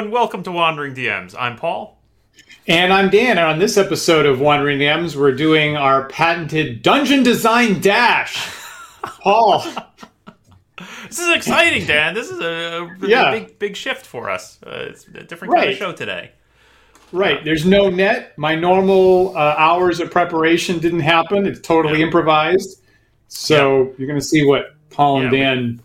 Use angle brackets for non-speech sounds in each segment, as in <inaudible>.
Everyone, welcome to Wandering DMs. I'm Paul. And I'm Dan, and on this episode of Wandering DMs, we're doing our patented dungeon design dash. <laughs> Paul. This is exciting, Dan. This is a, a Yeah. big, big shift for us. Uh, it's a different kind of show today. Right, there's no net. My normal uh, hours of preparation didn't happen. It's totally Yeah. improvised. So you're going to see what Paul and Yeah, we- Dan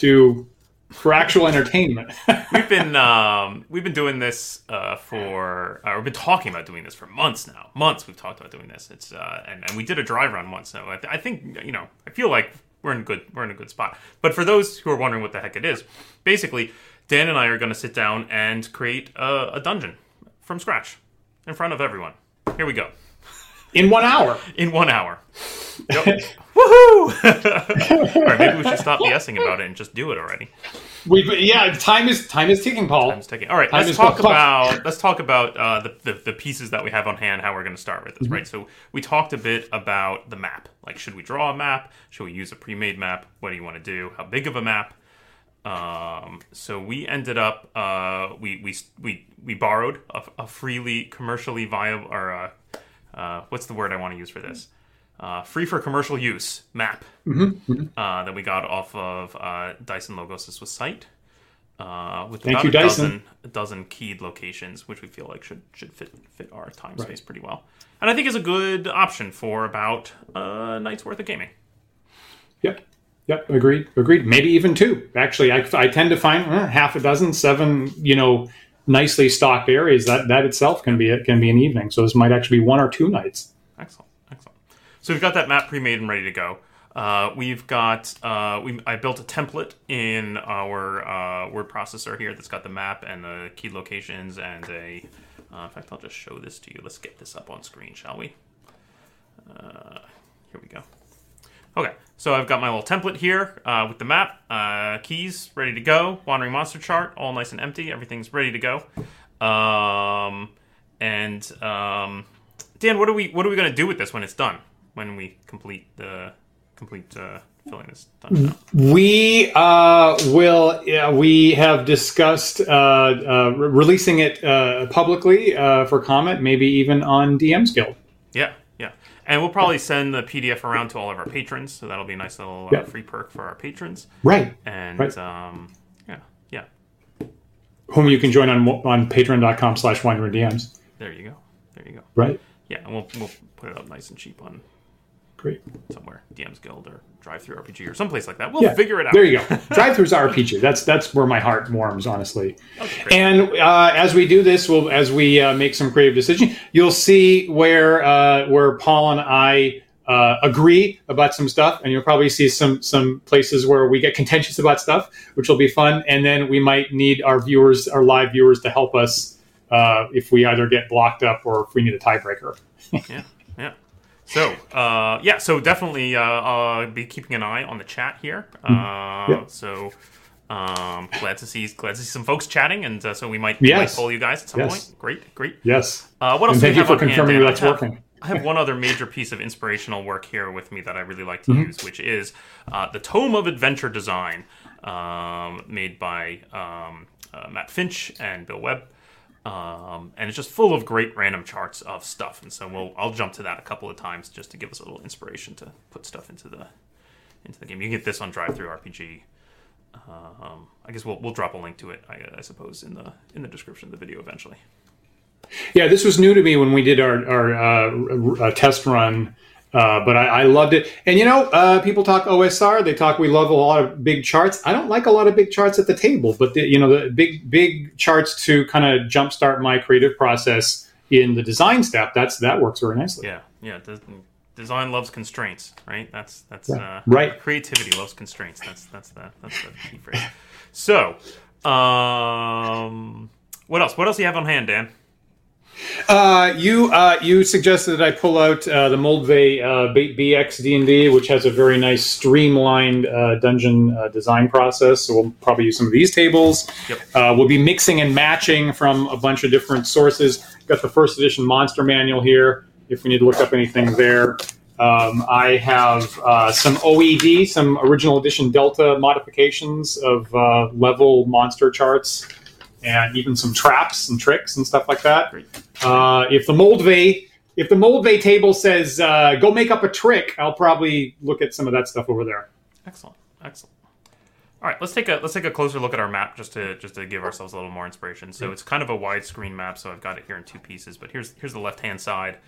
do for actual entertainment. <laughs> We've been um, we've been doing this uh, for uh, we've been talking about doing this for months now. Months we've talked about doing this. It's uh, and, and we did a dry run once. So I, th- I think you know I feel like we're in good we're in a good spot. But for those who are wondering what the heck it is, basically Dan and I are going to sit down and create a, a dungeon from scratch in front of everyone. Here we go. In one hour. in one hour. Yep. <laughs> Woohoo! <laughs> All right, maybe we should stop BSing about it and just do it already. We've, yeah, time is time is ticking, Paul. Time's ticking. All right, Time let's is talk go- about let's talk about uh, the, the the pieces that we have on hand. How we're going to start with this, Mm-hmm. right? So we talked a bit about the map. Like, should we draw a map? Should we use a pre-made map? What do you want to do? How big of a map? Um, so we ended up uh, we we we we borrowed a, a freely commercially viable or uh, uh, what's the word I want to use for this? Uh, free for commercial use map Mm-hmm, Uh, that we got off of uh, Dyson Logos. This was site uh, with Thank about you, a Dyson. dozen a dozen keyed locations, which we feel like should should fit fit our time space pretty well, and I think is a good option for about a night's worth of gaming. Yep. Yep. Agreed. Agreed. Maybe even two. Actually, I, I tend to find eh, half a dozen, seven, you know, nicely stocked areas. That that itself can be it can be an evening. So this might actually be one or two nights. Excellent. So we've got that map pre-made and ready to go. Uh, we've got uh, we I built a template in our uh, word processor here that's got the map and the key locations and a. Uh, in fact, I'll just show this to you. Let's get this up on screen, shall we? Uh, here we go. Okay, so I've got my little template here uh, with the map, keys ready to go, wandering monster chart, all nice and empty. Everything's ready to go. Um, and um, Dan, what are we what are we to do with this when it's done? When we complete the complete uh, filling this dungeon out? We uh, will. Yeah, we have discussed uh, uh, re- releasing it uh, publicly uh, for comment, maybe even on DM's Guild. Yeah, yeah. And we'll probably send the PDF around to all of our patrons, so that'll be a nice little uh, Yeah. free perk for our patrons. Right. And Right. um, yeah, yeah. Whom you can join on on patreon.com slash wandering DMs. There you go. There you go. Right. Yeah, and we'll we'll put it up nice and cheap on Great. somewhere, DM's Guild or DriveThruRPG or someplace like that. We'll Yeah. figure it out. There you go. <laughs> Drive throughs RPG. That's that's where my heart warms, honestly. Okay. And uh, as we do this, we'll as we uh, make some creative decisions, you'll see where uh, where Paul and I uh, agree about some stuff, and you'll probably see some some places where we get contentious about stuff, which will be fun. And then we might need our viewers, our live viewers, to help us uh, if we either get blocked up or if we need a tiebreaker. yeah. <laughs> So, uh, yeah, so definitely uh, uh, be keeping an eye on the chat here. Uh, Mm-hmm. So, um, glad to see glad to see some folks chatting, and uh, so we might, we might Yes. poll you guys at some Yes. point. Great, great. Yes. Uh, what else? And do we thank you have for on hand, that's I have, working. I have one other major piece of inspirational work here with me that I really like to Mm-hmm. use, which is uh, the Tome of Adventure Design, um, made by um, uh, Matt Finch and Bill Webb. Um, and it's just full of great random charts of stuff, and so we'll I'll jump to that a couple of times just to give us a little inspiration to put stuff into the into the game. You can get this on DriveThruRPG. Um, I guess we'll we'll drop a link to it, I, I suppose, in the in the description of the video eventually. Yeah, this was new to me when we did our, our uh, r- uh, test run, uh, but I, I loved it. And you know, uh, people talk OSR. They talk we love a lot of big charts. I don't like a lot of big charts at the table, but the, you know, the big big charts to kind of jumpstart my creative process in the design step. That's that works very nicely. Yeah, yeah. Des- design loves constraints, right? That's that's Yeah. uh, Right. Creativity loves constraints. That's that's the that's the key phrase. So, Um, what else? What else do you have on hand, Dan? Uh, you uh, you suggested that I pull out uh, the Moldvay uh, BX D&D, which has a very nice streamlined uh, dungeon uh, design process. So we'll probably use some of these tables. Yep. Uh, we'll be mixing and matching from a bunch of different sources. Got the first edition monster manual here. If we need to look up anything there, um, I have uh, some OED, some original edition Delta modifications of uh, level monster charts, and even some traps and tricks and stuff like that. Uh, if the Moldvay if the Moldvay table says uh, go make up a trick, I'll probably look at some of that stuff over there. Excellent. Excellent. All right, let's take a let's take a closer look at our map just to just to give ourselves a little more inspiration. So it's kind of a widescreen map, so I've got it here in two pieces. But here's here's the left hand side.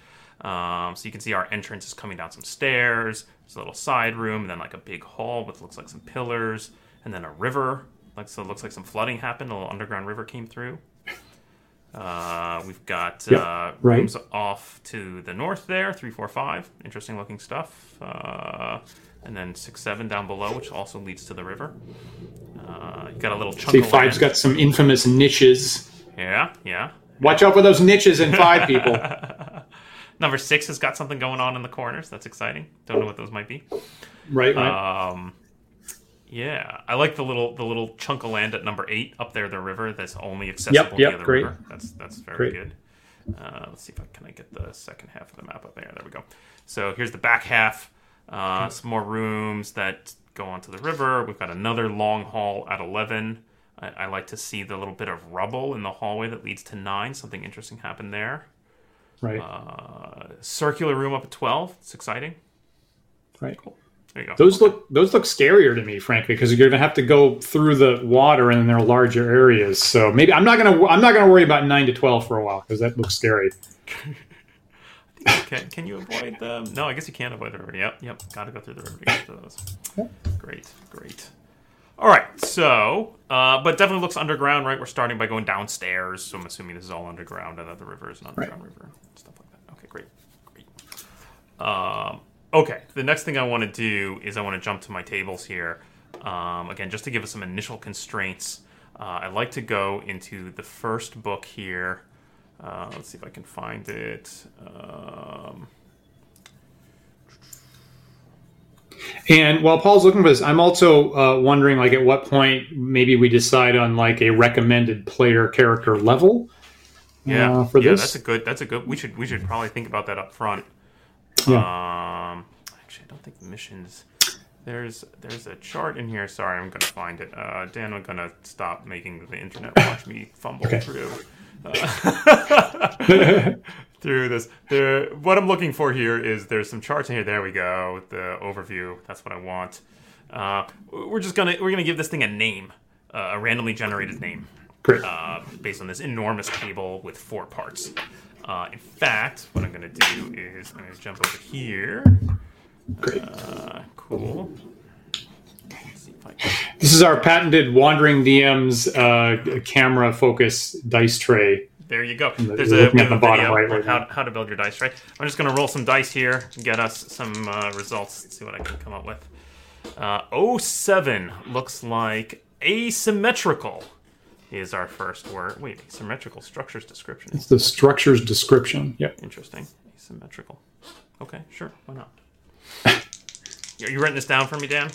Um, so you can see our entrance is coming down some stairs. There's a little side room, and then like a big hall with looks like some pillars, and then a river. Like so, it looks like some flooding happened. A little underground river came through. Uh, we've got Yep, uh, right. rooms off to the north there, three, four, five. Interesting looking stuff. Uh, and then six, seven down below, which also leads to the river. Uh, you got a little chunk See, of five's land. got some infamous niches. Yeah, yeah. Watch out for those niches in five, people. <laughs> Number six has got something going on in the corners. That's exciting. Don't know what those might be. Right, right. Um, yeah, I like the little the little chunk of land at number eight up there, the river that's only accessible yep, via the great. river. That's that's very Great. good. Uh, let's see if I can I get the second half of the map up there. There we go. So here's the back half. Uh, some more rooms that go onto the river. We've got another long hall at eleven. I, I like to see the little bit of rubble in the hallway that leads to nine. Something interesting happened there. right, Uh, circular room up at twelve. It's exciting. right. There you go. Those look those look scarier to me, frankly, because you're gonna have to go through the water and there are larger areas. So maybe I'm not gonna I'm not gonna worry about nine to twelve for a while because that looks scary. <laughs> Can, can you avoid them? No, I guess you can't avoid the river. Yep, yep. Got to go through the river to get to those. Great, great. All right, so, uh, but definitely looks underground, right? We're starting by going downstairs, so I'm assuming this is all underground and that the river is an underground river, stuff like that. Okay, great, great. Um, okay, the next thing I want to do is I want to jump to my tables here. Um, again, just to give us some initial constraints, uh, I'd like to go into the first book here. Uh, let's see if I can find it. Um, And while Paul's looking for this, I'm also uh, wondering, like, at what point maybe we decide on like a recommended player character level. yeah, uh, for yeah, this. that's a good. That's a good. We should we should probably think about that up front. Yeah. Um, actually, I don't think the missions. There's there's a chart in here. Sorry, I'm gonna find it. Uh, Dan, I'm gonna stop making the internet watch me fumble Okay. through. Uh, <laughs> through this. There, what I'm looking for here is there's some charts in here. There we go. The overview. That's what I want. Uh, we're just gonna we're gonna give this thing a name, uh, a randomly generated name Great. uh, based on this enormous table with four parts. Uh, in fact, what I'm going to do is I'm going to jump over here. Great. Uh, cool. Let's see if I can- This is our patented Wandering DM's uh, camera focus dice tray. There you go. There's a, at the bottom right on right how, how to build your dice, tray. I'm just going to roll some dice here, get us some uh, results, see what I can come up with. Uh, 07 looks like asymmetrical is our first word. Wait, asymmetrical structures description. It's the structure's description. Yep. Interesting. Asymmetrical. Okay, sure. Why not? <laughs> Are you writing this down for me, Dan?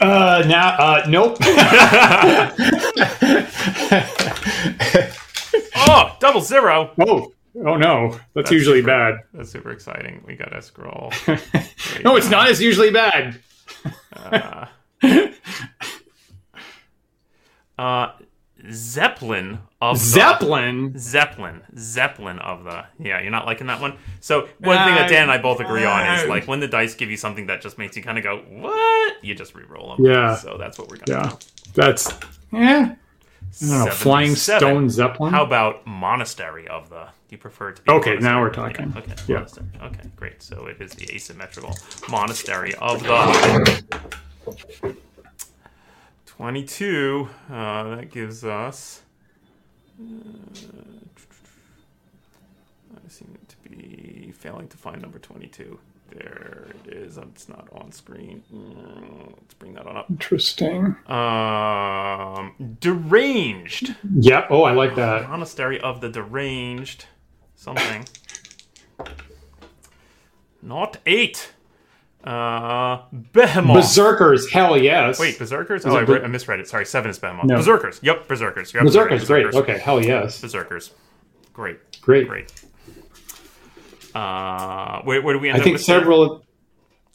Uh, now, uh, nope. <laughs> <laughs> Oh, double zero. oh, oh no, that's, usually bad. That's super exciting. We gotta scroll. No, it's not. It's usually bad. Uh, Zeppelin of the- Zeppelin. Zeppelin, Zeppelin of the yeah. You're not liking that one. So one thing that Dan and I both agree on is Uh, like when the dice give you something that just makes you kind of go what, you just re-roll them. Yeah. So that's what we're gonna Yeah, do. that's yeah. Know, flying stone zeppelin. How about monastery of the? Do you prefer it to be? Okay, monastery? now we're talking. Yeah, okay, Yeah. monastery. Okay, great. So it is the asymmetrical monastery of the. Twenty-two. Uh, that gives us. Uh, I seem to be failing to find number twenty-two. There it is. It's not on screen. Mm, Let's bring that on up. Interesting. Um, deranged. Yep. Oh, I like that. Monastery of the deranged. Something. Not eight. Uh, Behemoth. Berserkers. Hell yes. Wait, Berserkers? Oh, I, re- I misread it. Sorry, seven is Behemoth. No. Berserkers. Yep, Berserkers. Absolutely Berserkers. Great. Okay. Hell yes. Berserkers. Great. Great. Great. Uh, where, where do we end I up think with several.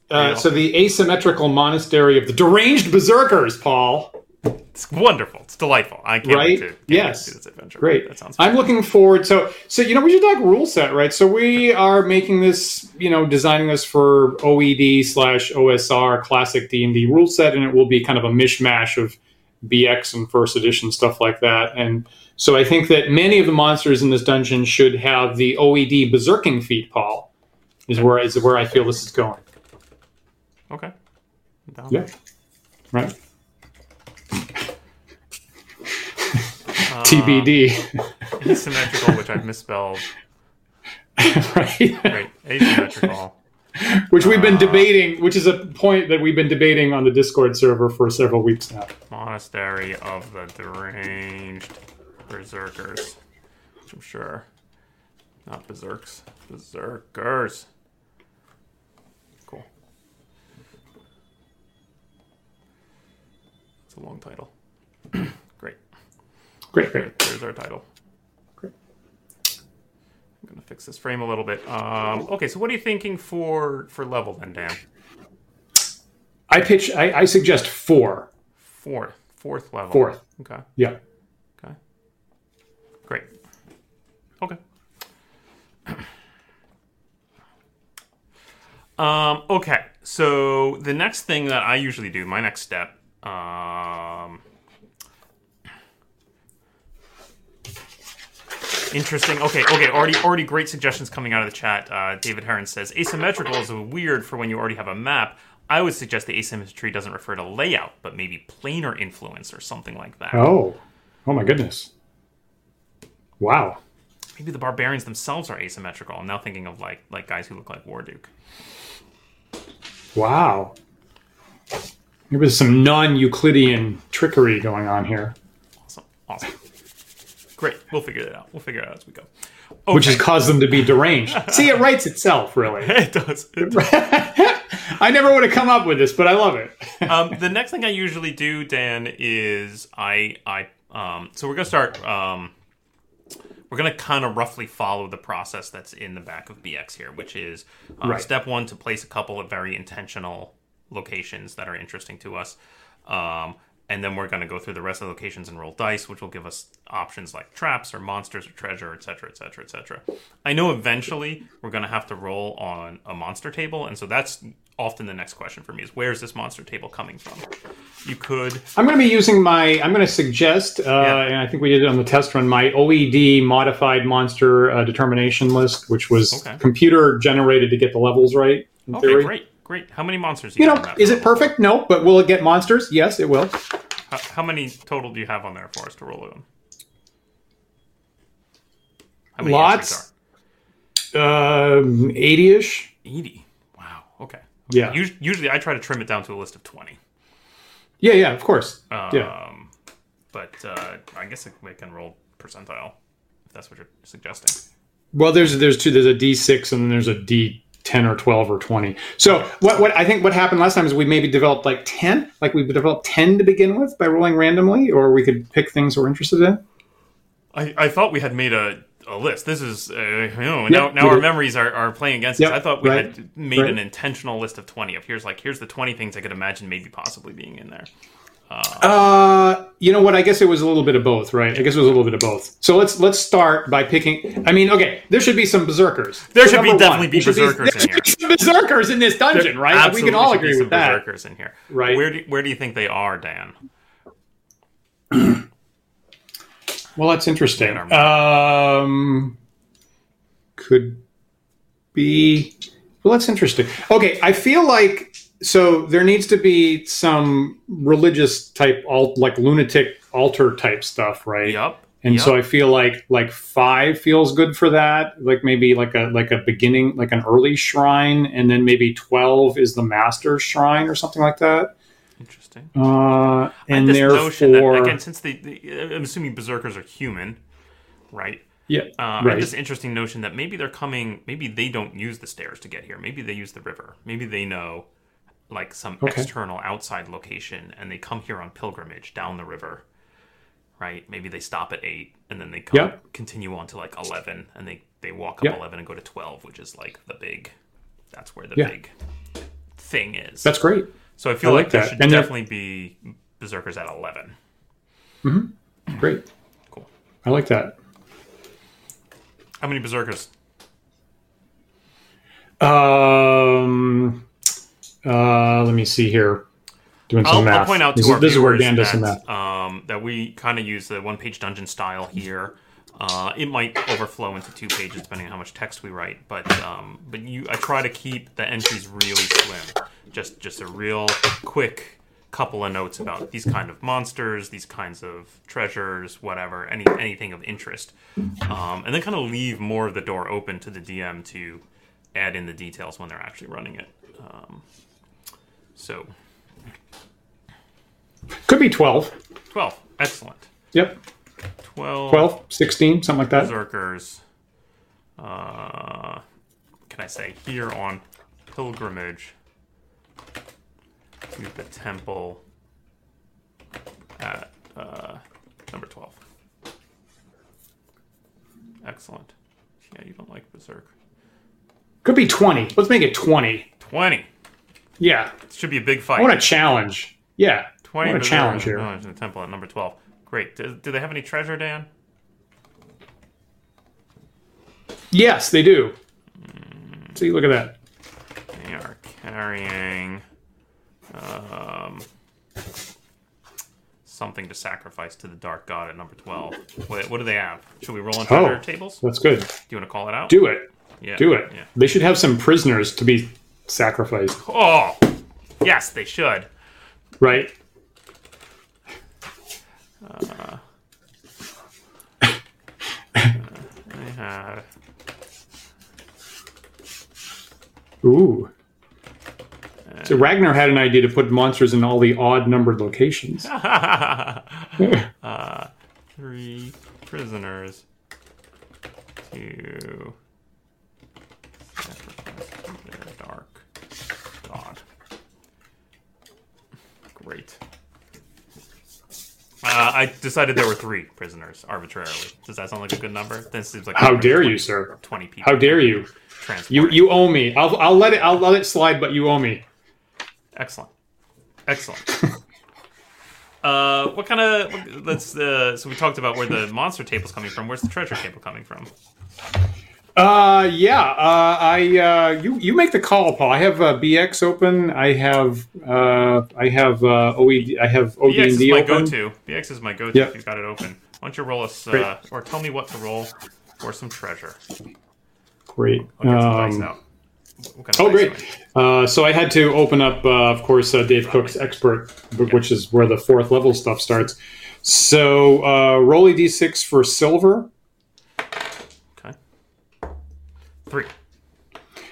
Uh, so the asymmetrical monastery of the deranged berserkers, Paul. It's wonderful. It's delightful. I can't Right? wait to, can't wait to Yes. do this adventure. Great. That sounds I'm looking forward. So, so you know, we should talk rule set, right? So we are making this, you know, designing this for OED slash OSR classic D and D rule set, and it will be kind of a mishmash of BX and first edition stuff like that. And so I think that many of the monsters in this dungeon should have the OED berserking feat. Paul is where is where I feel this is going. Okay. Down. Yeah. Right. Uh, TBD. <laughs> Asymmetrical, which I've misspelled. <laughs> right. Great. Asymmetrical. <laughs> which we've been debating, which is a point that we've been debating on the Discord server for several weeks now. Monastery of the deranged berserkers. Which I'm sure. Not berserks. Berserkers. Cool. It's a long title. <clears throat> Great. Great, great. Great. There's our title. Great. I'm gonna fix this frame a little bit. Um, okay, so what are you thinking for for level then, Dan? I pitch. I, I suggest four. Fourth, fourth level. Fourth. Okay. Yeah. Okay. Great. Okay. <clears throat> um, okay. So the next thing that I usually do, my next step, um, Interesting. Okay, okay. Already, already great suggestions coming out of the chat. Uh, David Heron says asymmetrical is weird for when you already have a map. I would suggest the asymmetry doesn't refer to layout, but maybe planar influence or something like that. Oh. Oh my goodness. Wow. Maybe the barbarians themselves are asymmetrical. I'm now thinking of like like guys who look like Warduke. Wow. There was some non-Euclidean trickery going on here, Awesome, awesome, great. We'll figure it out. We'll figure it out as we go. which has caused them to be deranged. See, it writes itself, really. <laughs> it does. <laughs> It does. I never would have come up with this, but I love it. <laughs> um, the next thing I usually do, Dan, is I I um, so we're gonna start. Um, we're gonna kind of roughly follow the process that's in the back of BX here, which is uh, Right. step one to place a couple of very intentional locations that are interesting to us. Um, and then we're going to go through the rest of the locations and roll dice, which will give us options like traps or monsters or treasure, etc., etc., etc. I know eventually we're going to have to roll on a monster table, and so that's often the next question for me: is where's this monster table coming from? You could I'm going to be using my. I'm going to suggest, uh, Yeah. and I think we did it on the test run. My OED modified monster uh, determination list, which was Okay. computer generated to get the levels right. In okay, theory. great, great. How many monsters? You you know, have on that is it perfect? No, but will it get monsters? Yes, it will. How, how many total do you have on there for us to roll on? How Lots. Um, 80-ish. 80. Wow. Okay. Yeah. Us- Usually I try to trim it down to a list of 20. Yeah, yeah, of course. Um, yeah. But uh, I guess we can roll percentile if that's what you're suggesting. Well, there's there's two. There's a D6 and then there's a D10 or 12 or 20. So what what I think what happened last time is we maybe developed like 10, like we developed 10 to begin with by rolling randomly, or we could pick things we're interested in. I, I thought we had made a, a list. This is, uh, you know, now, now our did. memories are, are playing against Yep, us. I thought we right, had made right. an intentional list of 20 of here's like, here's the 20 things I could imagine maybe possibly being in there. Uh, you know what? I guess it was a little bit of both, right? I guess it was a little bit of both. So let's let's start by picking. I mean, okay, there should be some berserkers. There So should be definitely be there should berserkers there in should be some berserkers in this dungeon, right? We can all be agree with that. berserkers in here. Right. Where do, where do you think they are, Dan? <clears throat> Well, that's interesting. Um, could be. Well, that's interesting. Okay, I feel like so there needs to be some religious type alt, like lunatic altar type stuff, right? Yup. and so I feel like like five feels good for that. Like maybe like a like a beginning, like an early shrine, and then maybe twelve is the master shrine or something like that. Interesting. Uh, and had this notion that again, since the, the I'm assuming berserkers are human, right? yeah, Uh, I Right. have this interesting notion that maybe they're coming. Maybe they don't use the stairs to get here. Maybe they use the river. Maybe they know like some Okay. external outside location, and they come here on pilgrimage down the river. Right? Maybe they stop at eight, and then they come, Yep. continue on to like eleven, and they they walk up Yep. eleven and go to twelve, which is like the big. That's where the Yeah. big thing is. that's great. so I feel I like, like there should And definitely be berserkers at eleven. Hmm. Great. Cool. I like that. How many berserkers? Um, uh, let me see here. Doing some I'll, math. I'll point out to this, our is, this is where Dan does some that, math. um, that we kind of use the one-page dungeon style here. Uh, it might overflow into two pages depending on how much text we write, but um, but you, I try to keep the entries really slim. Just just a real quick couple of notes about these kind of monsters, these kinds of treasures, whatever, any anything of interest, um, and then kind of leave more of the door open to the DM to add in the details when they're actually running it. Um, so Could be 12. twelve, excellent. Yep. 12, 12, 16, something like that. berserkers. Uh, can I say here on pilgrimage to the temple at uh, number twelve. Excellent. Yeah, you don't like berserk. Could be 20. Let's make it 20. Twenty. Yeah. It should be a big I fight. want a challenge. Yeah. I Twenty. want a challenge here. in the temple at number twelve. Great. Do, do they have any treasure, Dan? Yes, they do. See, look at that. They are carrying um, something to sacrifice to the dark god at number 12. What, what do they have? Should we roll on Oh. treasure tables? That's good. Do you want to call it out? Do it. yeah. Do it. Yeah. They should have some prisoners to be sacrificed, Oh, yes, they should. right? They have. Ooh. So Ragnar had an idea to put monsters in all the odd numbered locations. <laughs> uh, three prisoners to sacrifice to their dark god. Great. Uh, I decided there were three prisoners arbitrarily. Does that sound like a good number? This seems like How dare 20 you, sir? Twenty people. How dare you? You you owe me. I'll I'll let it I'll let it slide, but you owe me. Excellent. Excellent. <laughs> uh, what kind of let's uh, so we talked about where the monster table's coming from. Where's the treasure table coming from? Uh yeah. Uh I uh you you make the call, Paul. I have uh, BX open. I have uh I have uh OED I have BX is my open. go-to. BX is my go-to. Yep. You've got it open, why don't you roll us uh, or tell me what to roll for some treasure? Great. I'll get some dice Um, out. What kind of Oh, dice great. am I- Uh, so I had to open up, uh, of course, uh, Dave Cook's Expert, b- which is where the fourth level stuff starts. So uh, roll a d6 for silver. Okay. Three.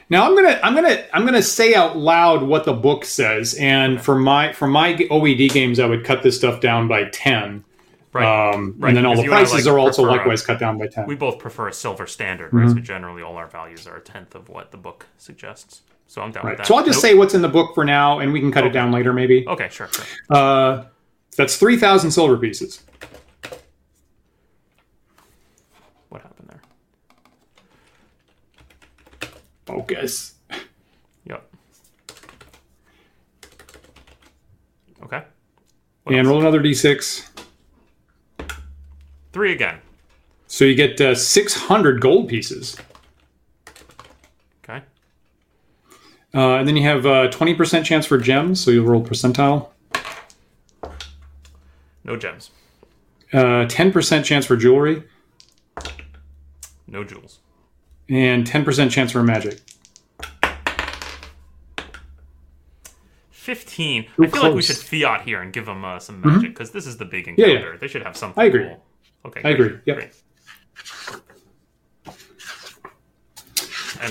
Now I'm gonna I'm gonna I'm gonna say out loud what the book says, and for my for my OED games, I would cut this stuff down by ten, Right. um, Right, and then all the you and I, prices like, are also prefer a- likewise cut down by ten. we both prefer a silver standard, right? Mm-hmm. So generally, all our values are a tenth of what the book suggests. So I'm down with Right. that. So I'll just Nope. say what's in the book for now, and we can cut it down later, maybe. Okay, sure, sure. Uh, that's three thousand silver pieces. What happened there? Focus. Yep. Okay. What And else? roll another d6. Three again. So you get uh, 600 gold pieces. Okay. Uh, and then you have uh, 20% chance for gems, so you'll roll percentile. No gems. Uh, 10% chance for jewelry, No jewels. And 10% chance for magic. Fifteen. Ooh, I feel like we should fiat here and give them uh, some magic because this is the big encounter. yeah. They should have something. I agree. Cool. Okay, I great, agree. Yep. great.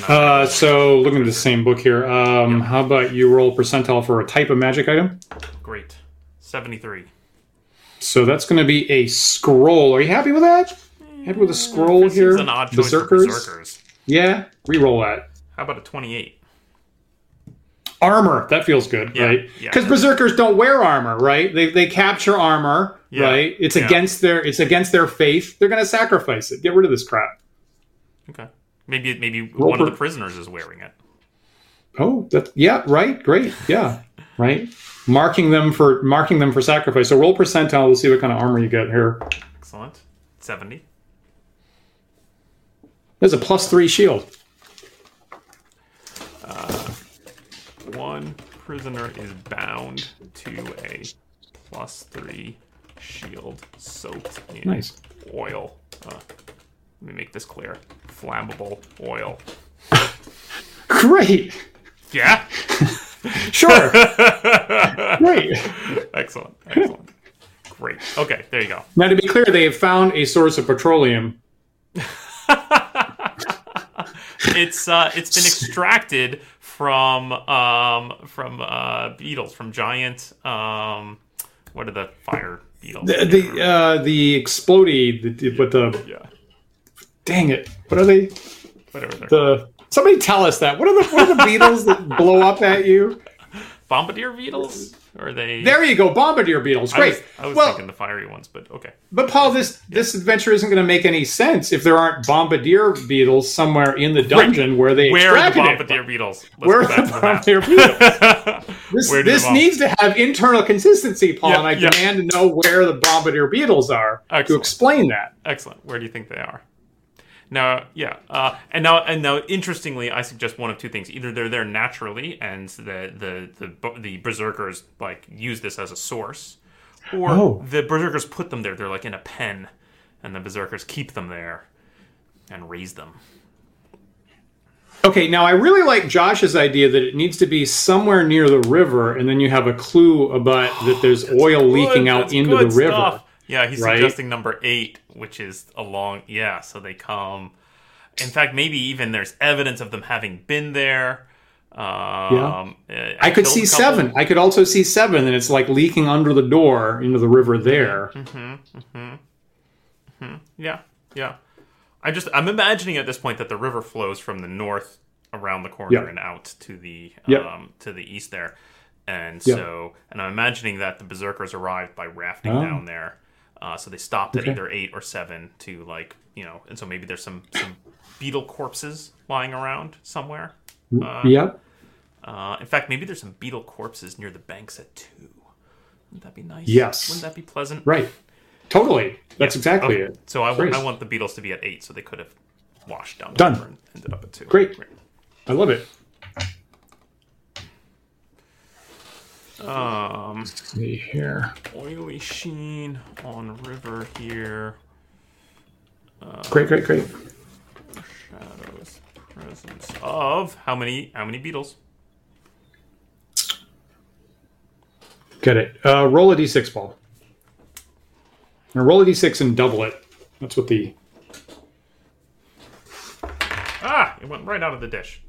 Uh, so looking at the same book here, um, how about you roll percentile for a type of magic item? great. Seventy-three. So that's going to be a scroll. Are you happy with that? Happy with a scroll This here? an odd choice for Berserkers? berserkers. Yeah, re-roll that. How about a twenty-eight? Armor. That feels good, Yeah, right? yeah. Because berserkers don't wear armor, right? They, they capture armor, Yeah, right? It's yeah. against their it's against their faith. They're going to sacrifice it. Get rid of this crap. Okay. Maybe maybe Roll one of the prisoners is wearing it. Oh, that yeah, right, great, yeah, <laughs> right. Marking them for marking them for sacrifice. So roll percentile. We'll see what kind of armor you get here. Excellent. Seventy. There's a plus three shield. One prisoner is bound to a plus three shield soaked in Nice. oil. Uh, let me make this clear. Flammable oil. Great, Yeah. <laughs> sure, <laughs> great. excellent. Excellent. Great. Okay. There you go. Now, to be clear, they have found a source of petroleum. <laughs> It's uh, it's been extracted from um from uh beetles from giant um what are the fire beetles? The the, uh, the explodey, the, the, with the yeah. dang it, what are they? Whatever they're The somebody tell us that. What are the what are the beetles that blow up at you? bombardier beetles? Or are they There you go, bombardier beetles. I Great. was, I was well, thinking the fiery ones, but okay. But Paul, this this adventure isn't going to make any sense if there aren't bombardier beetles somewhere in the dungeon where they Where are the extracted it. bombardier beetles? Let's Where are to the the bombardier beetles? <laughs> This, Where this bomb- needs to have internal consistency, Paul, Yeah, and I yeah. demand to know where the bombardier beetles are to Excellent. explain that. Excellent. Where do you think they are? Now, yeah, uh, and now, and now, interestingly, I suggest one of two things: either they're there naturally, and the the the, the berserkers like use this as a source, or Oh. the berserkers put them there. They're like in a pen, and the berserkers keep them there and raise them. Okay, now I really like Josh's idea that it needs to be somewhere near the river, and then you have a clue about that there's oil leaking out into the river. stuff. Yeah, he's right? suggesting number eight, which is a long. Yeah, so they come. In fact, maybe even there's evidence of them having been there. Um, yeah. I could see seven. I could also see seven, and it's like leaking under the door into the river there. Hmm. Hmm. Yeah, yeah. I just I'm imagining at this point that the river flows from the north around the corner Yeah. and out to the Yeah. um, to the east there, and Yeah. so and I'm imagining that the berserkers arrived by rafting Oh. down there, uh, so they stopped at either eight or seven to like you know, and so maybe there's some some beetle corpses lying around somewhere. yep. Uh, in fact, maybe there's some beetle corpses near the banks at two. Wouldn't that be nice? Yes. Wouldn't that be pleasant? Right. Totally. That's exactly Okay, it. So I, Great. I want the beetles to be at eight, so they could have washed down Done. and ended up at two. Great. I love it. Um, Let's see here. oily sheen on river here. Great, great, great. Shadows presence of how many? How many beetles? Get it. Uh, roll a d6 ball. Now roll a d6 and double it. That's what the. Ah, it went right out of the dish.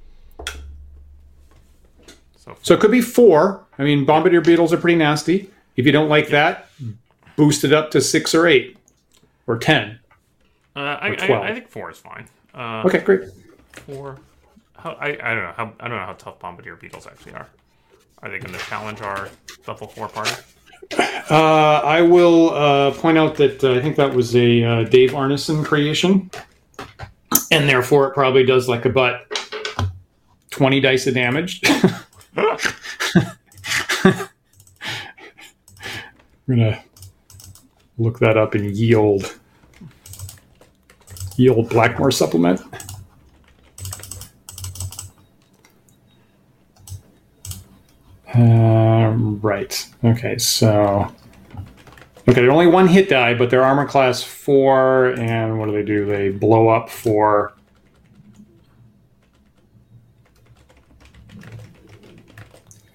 So So it could be four. I mean, bombardier beetles are pretty nasty. If you don't like that, boost it up to six or eight or ten. uh, I, I, I think four is fine. Uh, Okay, great. Four. How, I, I don't know how I don't know how tough bombardier beetles actually are. Are they going to challenge our level four party? Uh, I will uh, point out that uh, I think that was a uh, Dave Arneson creation, and therefore it probably does like about twenty dice of damage. <laughs> We're gonna look that up in yield. Yield Blackmoor supplement. Um, right. Okay, so. Okay, they're only one hit die, but they're armor class four, and what do they do? They blow up for.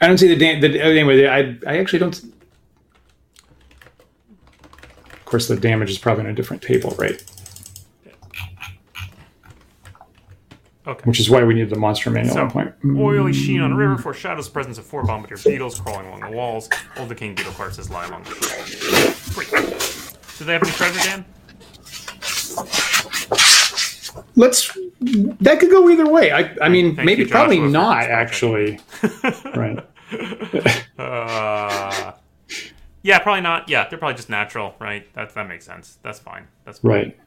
I don't see the, da- the anyway. I I actually don't. Of course, the damage is probably in a different table, right? Okay. Which is why we needed the monster manual So, at one point. oily sheen on a river foreshadows the presence of four bombardier beetles crawling along the walls. Old decaying beetle corpses lie along the shore. Do they have any treasure, Dan? Let's. That could go either way. I, I mean, Thank maybe you, probably not actually. <laughs> right. Uh, yeah, probably not. Yeah, they're probably just natural, right? That that makes sense. That's fine. That's fine. Right.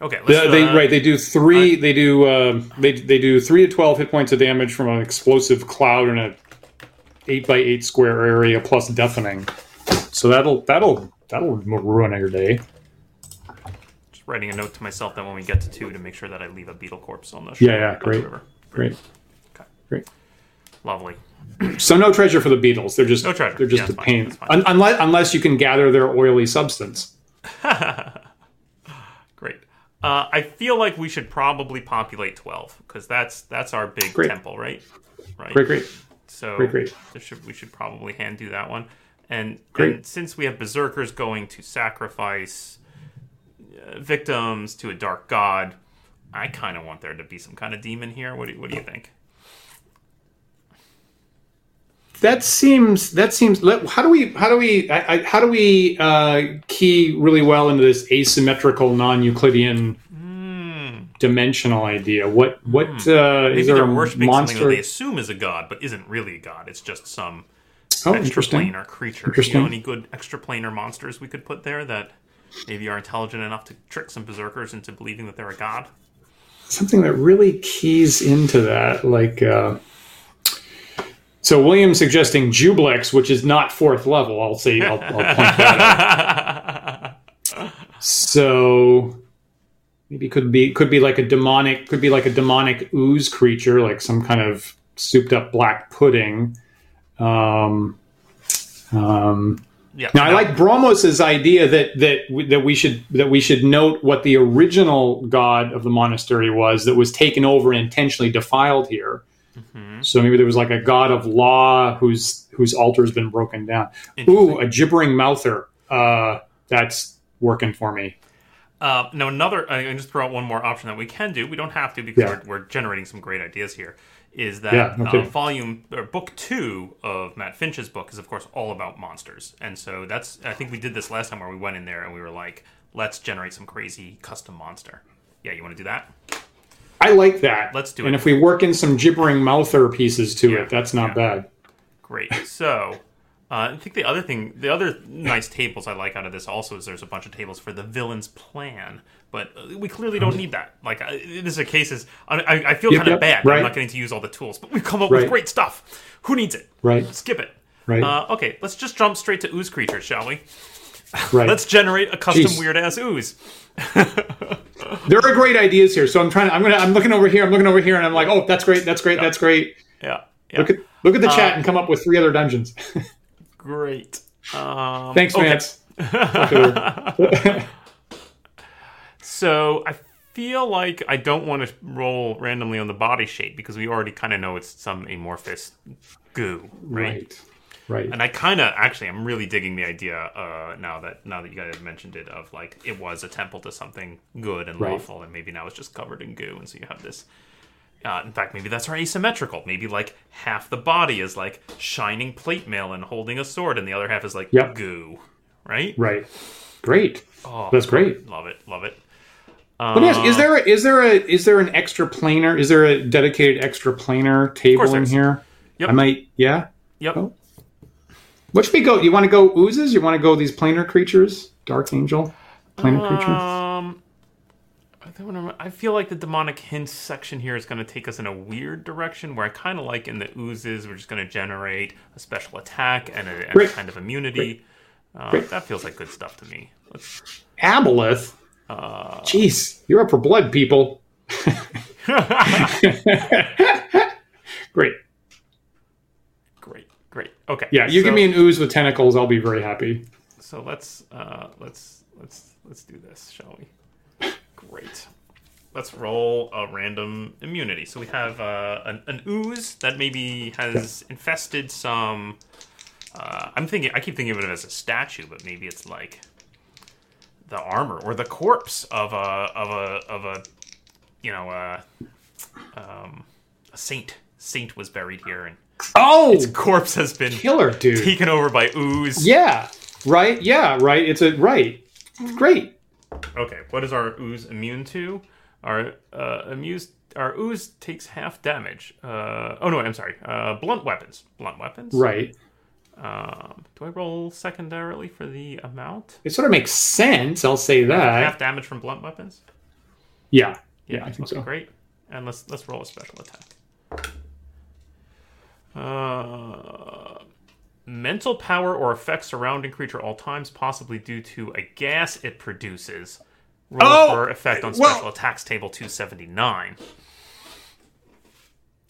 Okay. Let's, They, they uh, right. They do three. They do. Um, they they do three to twelve hit points of damage from an explosive cloud in a eight by eight square area plus deafening. So that'll that'll that'll ruin your day. Writing a note to myself that when we get to two, to make sure that I leave a beetle corpse on the Yeah, shore yeah, the great. river. Great. Okay. Great. Lovely. So no treasure for the beetles. They're just No treasure. they're just Yeah, a fine. pain. Un- unless unless you can gather their oily substance. <laughs> Great. Uh, I feel like we should probably populate twelve because that's that's our big Great. temple, right? Right. Great, great. So Great, great. there should, we should probably hand do that one. And, Great. and since we have berserkers going to sacrifice victims to a dark god, I kind of want there to be some kind of demon here. What do, what do you think? That seems that seems. How do we how do we I, I, how do we uh, key really well into this asymmetrical non-Euclidean dimensional idea? What what uh, Hmm. Maybe is there they're a worshiping something that monster? they assume is a god, but isn't really a god. It's just some Oh, extraplanar creature. You Interesting. know any good extraplanar monsters we could put there that maybe you are intelligent enough to trick some berserkers into believing that they're a god? Something that really keys into that, like. Uh, so William's suggesting Juiblex, which is not fourth level. I'll say I'll, I'll point that out. <laughs> So maybe could be could be like a demonic could be like a demonic ooze creature, like some kind of souped up black pudding. Um, um, yeah. now I like Bromos's idea that that we- that we should that we should note what the original god of the monastery was that was taken over and intentionally defiled here. Mm-hmm. So maybe there was like a god of law whose whose altar's been broken down. Ooh, a gibbering mouther. Uh, that's working for me. Uh, now, another, I just throw out one more option that we can do. We don't have to because Yeah. we're, we're generating some great ideas here. Is that Yeah, no uh, kidding. volume or book two of Matt Finch's book is, of course, all about monsters. And so that's, I think we did this last time where we went in there and we were like, let's generate some crazy custom monster. Yeah, you want to do that? I like that. Let's do And it. And if we work in some gibbering mouther pieces to Yeah, it, that's not yeah. bad. Great. So, uh, I think the other thing, the other nice tables I like out of this also is there's a bunch of tables for the villain's plan, but uh, we clearly don't need that. Like, uh, this is a cases. I, I I feel Yep, kind of yep, bad. that I'm not getting to use all the tools, but we've come up with great stuff. Who needs it? Right. Skip it. Right. Uh, okay, let's just jump straight to ooze creatures, shall we? Right. Let's generate a custom weird ass ooze. <laughs> there are great ideas here. So I'm trying. To, I'm gonna. I'm looking over here. I'm looking over here, and I'm like, oh, that's great. That's great. That's great. Yeah. yeah. Look at look at the Uh, chat and come up with three other dungeons. <laughs> great. Um, Thanks, okay. Vance. Okay. <laughs> So I feel like I don't want to roll randomly on the body shape because we already kind of know it's some amorphous goo, right? right. Right. And I kind of actually I'm really digging the idea uh, now that now that you guys have mentioned it of like it was a temple to something good and Right. lawful, and maybe now it's just covered in goo, and so you have this. Uh, in fact, maybe that's our asymmetrical. Maybe like half the body is like shining plate mail and holding a sword, and the other half is like Yep. goo, right? Right. Great. Oh, That's great. Love it, love it. Let me ask: Uh, Is there a, is there a is there an extra planar? Is there a dedicated extra planar table in here? Yep. I might. Yeah. Yep. Oh. Which we go? You want to go oozes? You want to go these planar creatures? Dark angel, planar creature. Um, I don't remember- I feel like the demonic hints section here is going to take us in a weird direction where I kind of like in the oozes, we're just going to generate a special attack and a, and a kind of immunity. Uh, that feels like good stuff to me. Let's, Aboleth. uh, Jeez, you're up for blood, people. <laughs> <laughs> Great. great, great. Okay. Yeah, you so, give me an ooze with tentacles, I'll be very happy. So let's uh, let's let's let's do this, shall we? Great. Let's roll a random immunity. So we have uh, an, an ooze that maybe has infested some. Uh, I'm thinking. I keep thinking of it as a statue, but maybe it's like the armor or the corpse of a of a of a you know a, um, a saint. Saint was buried here, and Oh, its corpse has been killer, dude. taken over by ooze. Yeah, right. Yeah, right. It's a right. Great. Okay, what is our ooze immune to? Our uh, amuse our ooze takes half damage. Uh, oh no, I'm sorry. Uh, blunt weapons. Blunt weapons. Right. Um, do I roll secondarily for the amount? It sort of makes sense. I'll say that Half damage from blunt weapons. Yeah. Yeah, I think okay, so. Great. And let's let's roll a special attack. Uh, mental power or effects surrounding creature all times, possibly due to a gas it produces. Roll Oh, for effect on well- special attacks table 279.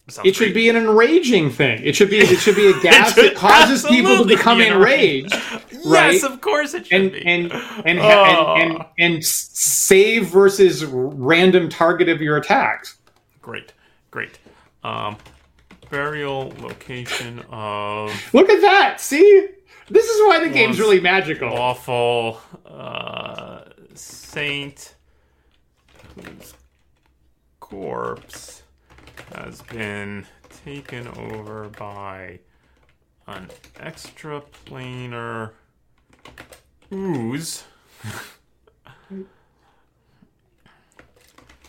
Sounds It should be an enraging thing. It should be. It should be a <laughs> gas that causes people to become be enraged, <laughs> Yes, of course it should and be. and and, Oh. and and and save versus random target of your attacks. great, great. Um, burial location of Look at that. See, this is why the game's really magical. awful uh, saint whose corpse has been taken over by an extra extraplanar ooze. <laughs>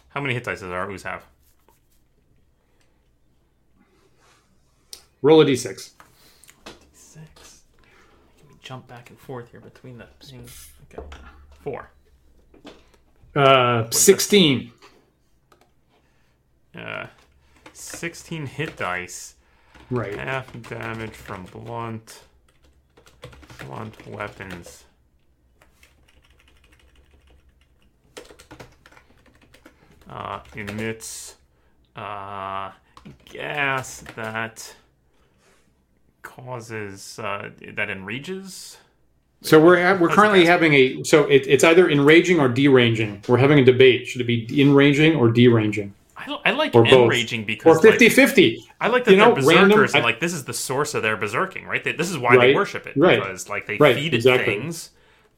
How many hit dice does our ooze have? Roll a d6. D6. Can we jump back and forth here between the things? Okay. Four. Uh, sixteen. Uh, 16 hit dice. Right. Half damage from blunt. Blunt weapons. Uh, emits uh, gas that causes uh, that enrages. So we're ha- we're currently having a so it, it's either enraging or deranging. We're having a debate. Should it be enraging or deranging I, I like Or both. because or like, 50-50? I like that You know, they're berserkers random- and like this is the source of their berserking, right? They, this is why they worship it right, because like they right, feed it exactly. things,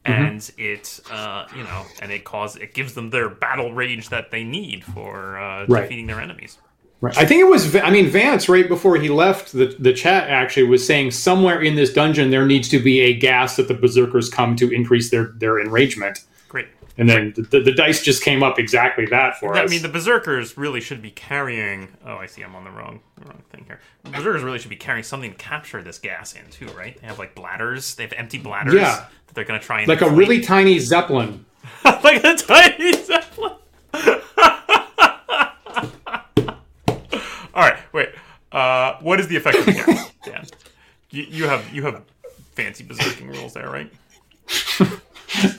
and it uh, you know, and it cause it gives them their battle rage that they need for uh, Right. defeating their enemies. Right. I think it was. I mean, Vance right before he left the the chat actually was saying somewhere in this dungeon there needs to be a gas that the berserkers come to increase their their enragement. Great. And then the, the, the dice just came up exactly that for I us. I mean, the berserkers really should be carrying. Oh, I see. I'm on the wrong wrong thing here. Berserkers really should be carrying something to capture this gas in too, right? They have like bladders. They have empty bladders. Yeah. That they're gonna try and like a really tiny zeppelin. <laughs> like a tiny <laughs> zeppelin. All right, wait. Uh, what is the effect of the gas? <laughs> Dan, you, you have you have fancy berserking rules there, right?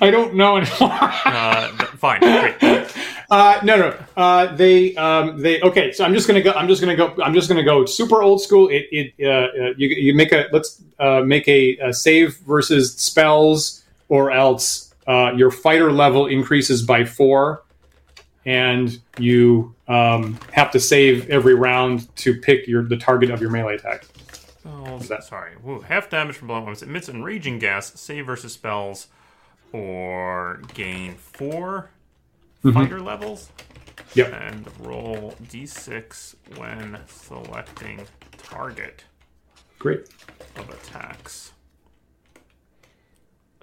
I don't know anymore. Uh, fine, great. <laughs> Uh, no, no. Uh, they, um, they. Okay, so I'm just gonna go. I'm just gonna go. I'm just gonna go super old school. It, it. Uh, uh, you, you make a. Let's uh, make a, a save versus spells, or else uh, your fighter level increases by four, and you um, have to save every round to pick your the target of your melee attack. Oh, that? sorry. Woo, half damage from blunt weapons. Emits enraging gas. Save versus spells, or gain 4 fighter levels. Yep. And roll d6 when selecting target. Great. of attacks.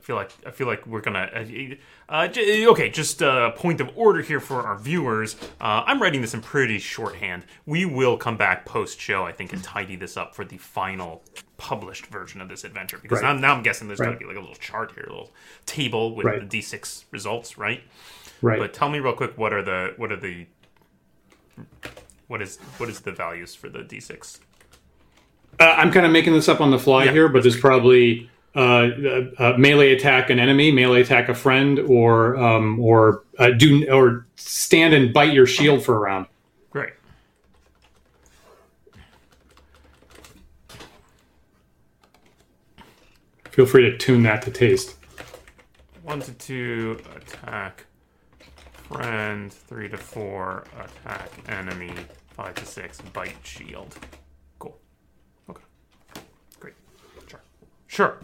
I feel like I feel like we're gonna. Uh, uh, j- okay, just a point of order here for our viewers. Uh, I'm writing this in pretty shorthand. We will come back post show, I think, and tidy this up for the final published version of this adventure. Because Right. now, now I'm guessing there's Right. gonna be like a little chart here, a little table with Right. the d6 results, right? Right. But tell me real quick, what are the what are the what is what is the values for the d6? Uh, I'm kind of making this up on the fly Yeah, here, but there's probably uh, uh, uh, melee attack an enemy, melee attack a friend, or um, or uh, do or stand and bite your shield for a round. Great. Feel free to tune that to taste. One to two attack friend. Three to four attack enemy. Five to six bite shield. Cool. Okay. Great. Sure. Sure.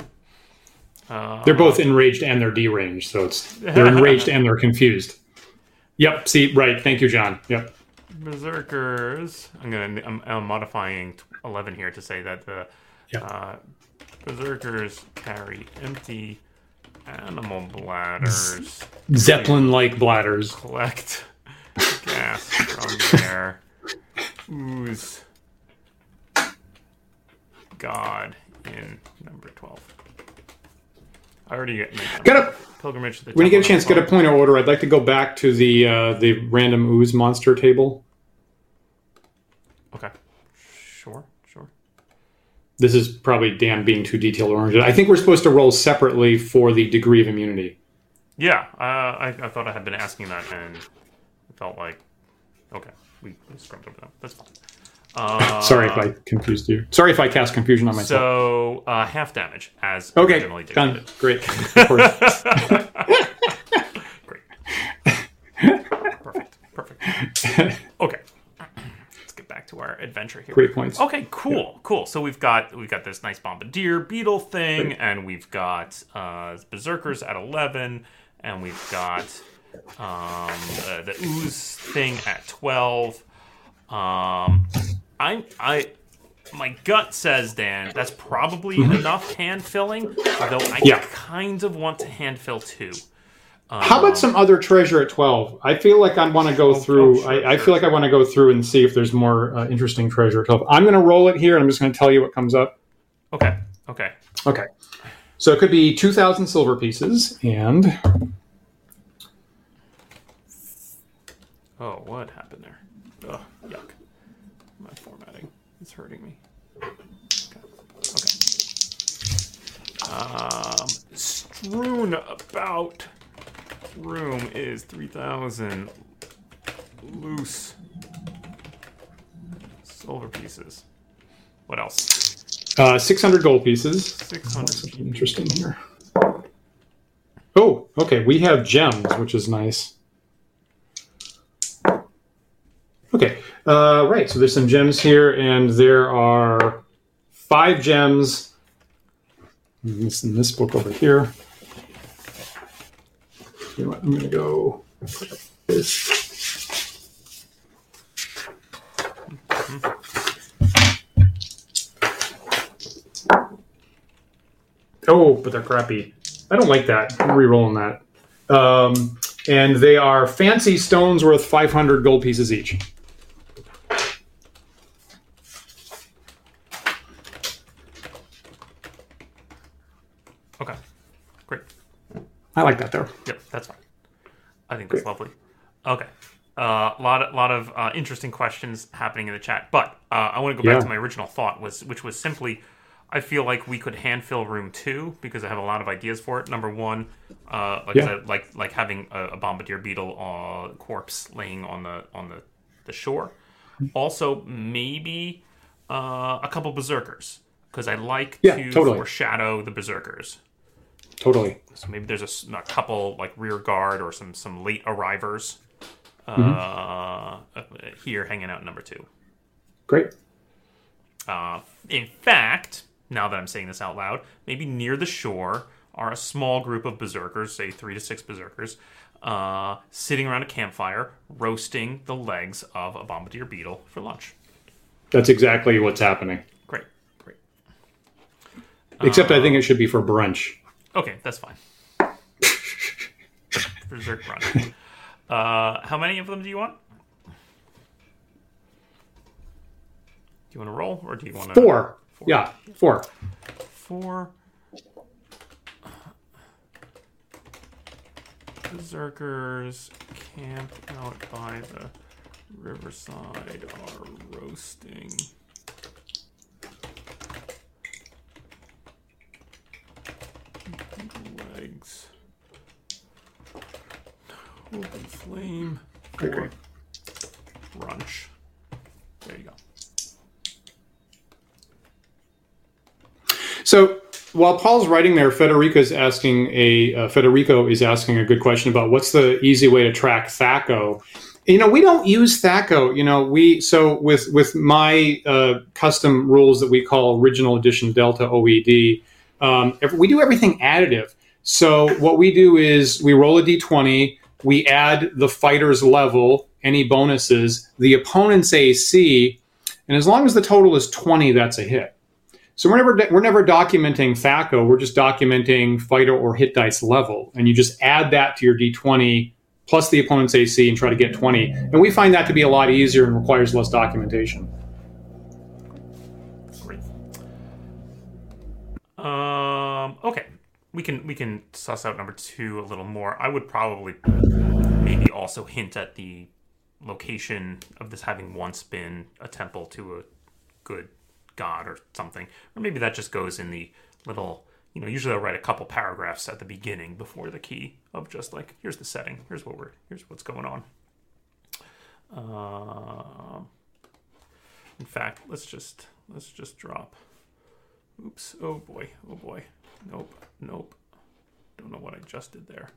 Uh, They're both enraged and they're deranged, so it's they're <laughs> enraged and they're confused. Yep. See, right. Thank you, John. Yep. berserkers. I'm gonna. I'm, I'm modifying 11 here to say that the Yeah. uh, berserkers carry empty animal bladders. Zeppelin-like bladders. collect gas from their ooze god in number 12. I already get Got a pilgrimage to the when you get a chance, get a point of order. I'd like to go back to the uh, the random ooze monster table. Okay. Sure, sure. This is probably Dan being too detailed oriented. I think we're supposed to roll separately for the degree of immunity. Yeah, uh, I, I thought I had been asking that and it felt like, okay, we, we scrubbed over them. That's fine. Uh, Sorry if I confused you. Sorry if I cast confusion on myself. So, uh, half damage as okay, originally done. Great. <laughs> <laughs> Great. Perfect. Perfect. Okay. Let's get back to our adventure here. Great points. Okay, cool, cool. So we've got we've got this nice bombardier beetle thing, Great. and we've got uh, berserkers at eleven, and we've got um, uh, the ooze thing at twelve. Um, I I my gut says Dan that's probably enough hand filling, though I Mm-hmm. Yeah. kind of want to hand fill too. How about some other treasure at 12? I feel like I want to go through. oh, sure, I, I feel like I want to go through and see if there's more uh, interesting treasure at 12. I'm going to roll it here and I'm just going to tell you what comes up. Okay, okay. Okay. So it could be 2,000 silver pieces and Oh, what happened there? Ugh, yuck. My formatting is hurting me. Okay. okay. Um, strewn about room is 3,000 loose silver pieces. What else? uh, 600 gold pieces. 600 Something interesting here. Oh, okay. We have gems, which is nice. Okay. Uh, right. So there's some gems here, and there are five gems. This in this book over here. You know what? I'm going to go. This. Oh, but they're crappy. I don't like that. I'm re-rolling that. Um, and they are fancy stones worth 500 gold pieces each. Okay. Great. I like that though. Yep, that's fine. I think that's lovely. Okay. A uh, lot, of, lot of uh, interesting questions happening in the chat, but uh, I want to go back Yeah. to my original thought, was which was simply, I feel like we could hand fill room two because I have a lot of ideas for it. Number one, uh, like Yeah. Said, like like having a, a bombardier beetle uh, corpse laying on the on the the shore. Also, maybe uh, a couple berserkers because I like Yeah, to totally. foreshadow the berserkers. Totally. So maybe there's a couple like rear guard or some some late arrivers uh, Mm-hmm. uh, here hanging out number two. Great. Uh, in fact, now that I'm saying this out loud, maybe near the shore are a small group of berserkers, say three to six berserkers, uh, sitting around a campfire roasting the legs of a bombardier beetle for lunch. That's exactly what's happening. Great, great. Except I think it should be for brunch. Okay, that's fine. <laughs> Berserk brunch. Uh, how many of them do you want? Do you want to roll, or do you want to Four. Yeah, four. Four. Berserkers camped out by the riverside are roasting. Legs. Open flame. Brunch. There you go. So while Paul's writing there, Federico's asking a uh, Federico is asking a good question about what's the easy way to track THAC0. You know, we don't use THAC0. You know, we so with with my uh, custom rules that we call Original Edition Delta OED. Um, if- we do everything additive. So what we do is we roll a d20, we add the fighter's level, any bonuses, the opponent's AC, and as long as the total is 20, that's a hit. So we're never we're never documenting THAC0. We're just documenting fighter or hit dice level, and you just add that to your d20 plus the opponent's AC and try to get 20. And we find that to be a lot easier and requires less documentation. We can we can suss out number two a little more. I would probably maybe also hint at the location of this having once been a temple to a good god or something, or maybe that just goes in the little. You know, usually I'll write a couple paragraphs at the beginning before the key of just like here's the setting, here's what we're here's what's going on. Um. in fact, let's just let's just drop. Oops. Oh boy. Oh boy. Nope. Nope. Don't know what I just did there.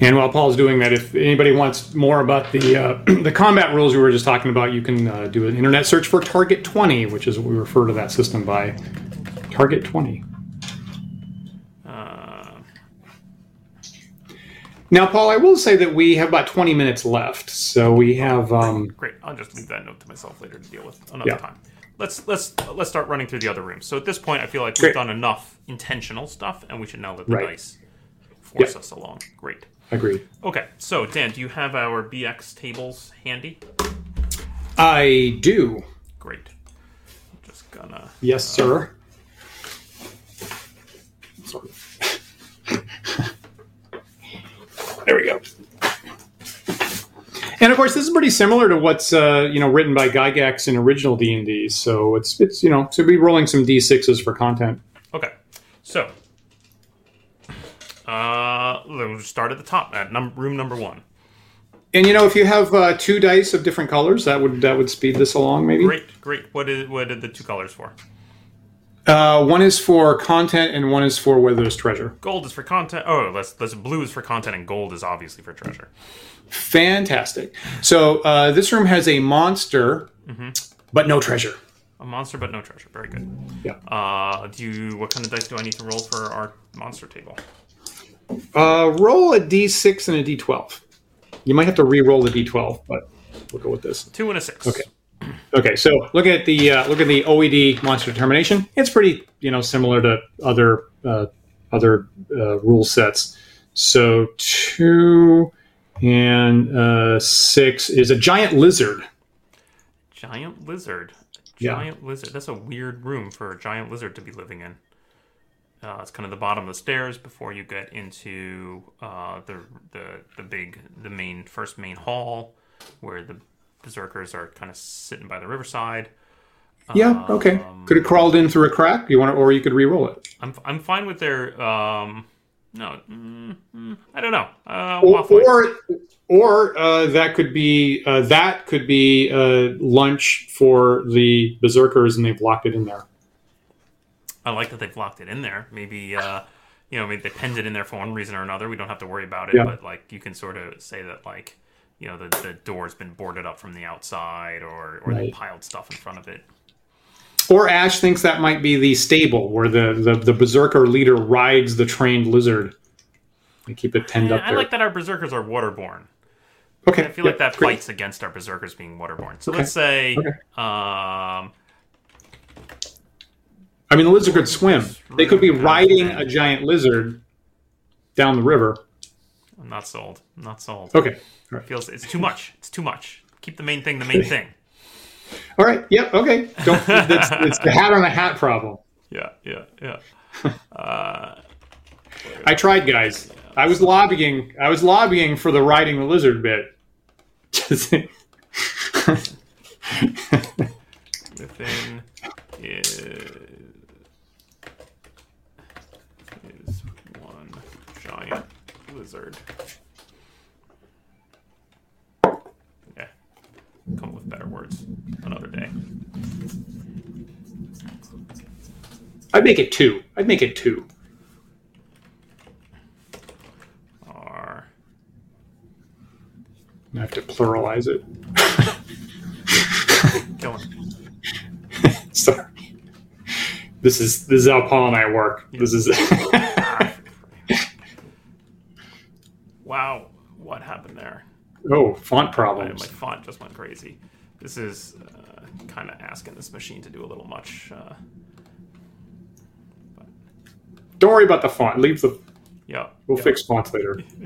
And while Paul's doing that, if anybody wants more about the uh, <clears throat> the combat rules we were just talking about, you can uh, do an internet search for Target 20, which is what we refer to that system by. Target 20. Uh, Now, Paul, I will say that we have about 20 minutes left, so we have. Um, great. I'll just leave that note to myself later to deal with another Yeah. time. Let's let's let's start running through the other rooms. So at this point, I feel like we've Great. done enough intentional stuff, and we should now let the Right. dice force Yep. us along. Great. agreed. Okay. So Dan, do you have our BX tables handy? I do. Great. I'm just gonna. Yes, uh, sir. <laughs> Sorry. there we go. And of course, this is pretty similar to what's uh, you know written by Gygax in original D and D. So it's it's you know so we'll be rolling some D sixes for content. Okay. So. Uh, we'll start at the top at num- room number one. And you know if you have uh, two dice of different colors, that would that would speed this along maybe. Great, great. What is what are the two colors for? Uh, one is for content and one is for whether there's treasure. Gold is for content. Oh, let's let's blue is for content and gold is obviously for treasure. Fantastic. So uh, this room has a monster, but no treasure. A monster but no treasure. Very good. Yeah. Uh, do you what kind of dice do I need to roll for our monster table? Uh, roll a d6 and a d12. You might have to re-roll the d12, but we'll go with this. Two and a six. Okay. Okay, so look at the uh, look at the OED monster determination. It's pretty you know similar to other uh, other uh, rule sets. So two and uh, six is a giant lizard. Giant lizard. Yeah. Giant lizard. That's a weird room for a giant lizard to be living in. Uh, it's kind of the bottom of the stairs before you get into uh, the the the big the main first main hall where the berserkers are kind of sitting by the riverside. Yeah. Okay. Could have crawled in through a crack. You want to, or you could re-roll it. I'm I'm fine with their um no mm, mm, I don't know uh, or or, or uh, that could be uh, that could be uh, lunch for the berserkers, and they've locked it in there. I like that they've locked it in there. Maybe uh, you know maybe they penned it in there for one reason or another. We don't have to worry about it, Yeah. but like you can sort of say that like you know the the door's been boarded up from the outside or or they Right. piled stuff in front of it. Or Ash thinks that might be the stable where the, the, the berserker leader rides the trained lizard. They keep it penned Yeah, up I like that our berserkers are waterborne. okay, I feel like that great. fights against our berserkers being waterborne. So Okay. let's say Okay. um I mean, the lizard could swim. They could be riding a giant lizard down the river. I'm not sold. I'm not sold. Okay. It feels it's too much. It's too much. Keep the main thing the main <laughs> thing. All right. Yep. Okay. Don't. It's, it's the hat on the hat problem. <laughs> Yeah, yeah, yeah. Uh, <laughs> I tried, guys. I was lobbying. I was lobbying for the riding the lizard bit. within is is one giant lizard. Yeah, come up with better words another day. I'd make it two. I'd make it two. Are I have to pluralize it. <laughs> <laughs> Sorry. This is this is how Paul and I work. This is <laughs> wow, what happened there? Oh font My, my problems. font just went crazy. This is uh, kind of asking this machine to do a little much. Uh, Don't worry about the font. Leave the. yeah. We'll yeah. fix fonts later. <laughs>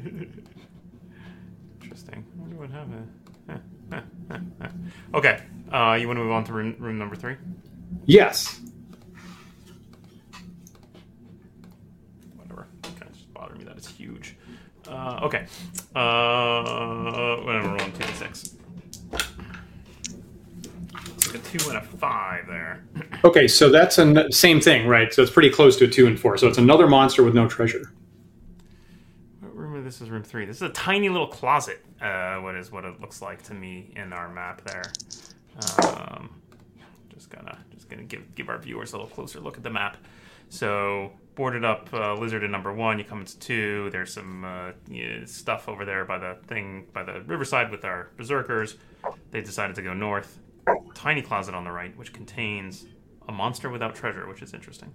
Interesting. I wonder what happened. <laughs> okay. Uh, you want to move on to room, room number three? Yes. Whatever. Okay, it's just bothering me that it's huge. Uh, okay. Uh, whatever. One, two, six. It's like a two and a five there. Okay, so that's a same thing, right? So it's pretty close to a two and four. So it's another monster with no treasure. What room is this? Is room three? This is a tiny little closet. Uh, what is what it looks like to me in our map there. Um, just gonna just gonna give give our viewers a little closer look at the map. So boarded up uh, lizard in number one. You come into two. There's some uh, yeah, stuff over there by the thing by the riverside with our berserkers. They decided to go north. Tiny closet on the right, which contains a monster without treasure, which is interesting.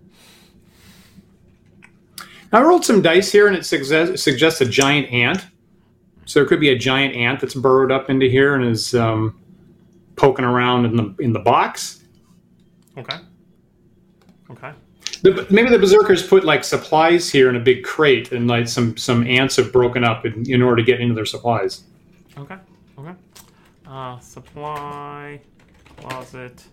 I rolled some dice here, and it suggests, suggests a giant ant. So there could be a giant ant that's burrowed up into here and is um, poking around in the in the box. Okay. Okay. The, maybe the berserkers put like supplies here in a big crate, and like some some ants have broken up in, in order to get into their supplies. Okay. Okay. Uh, supply closet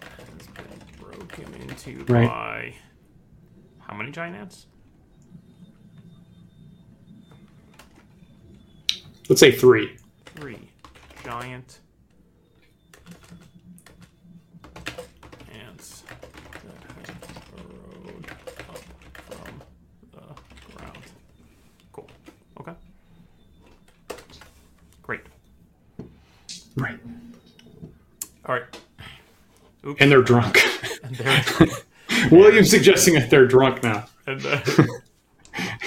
has been broken into Right. by how many giant ants? Let's say three. Three giant ants that have burrowed up from the ground. Cool. Okay. Great. Right. All right. Oops. And they're drunk. And they're <laughs> William's suggesting that they're drunk now. and, uh,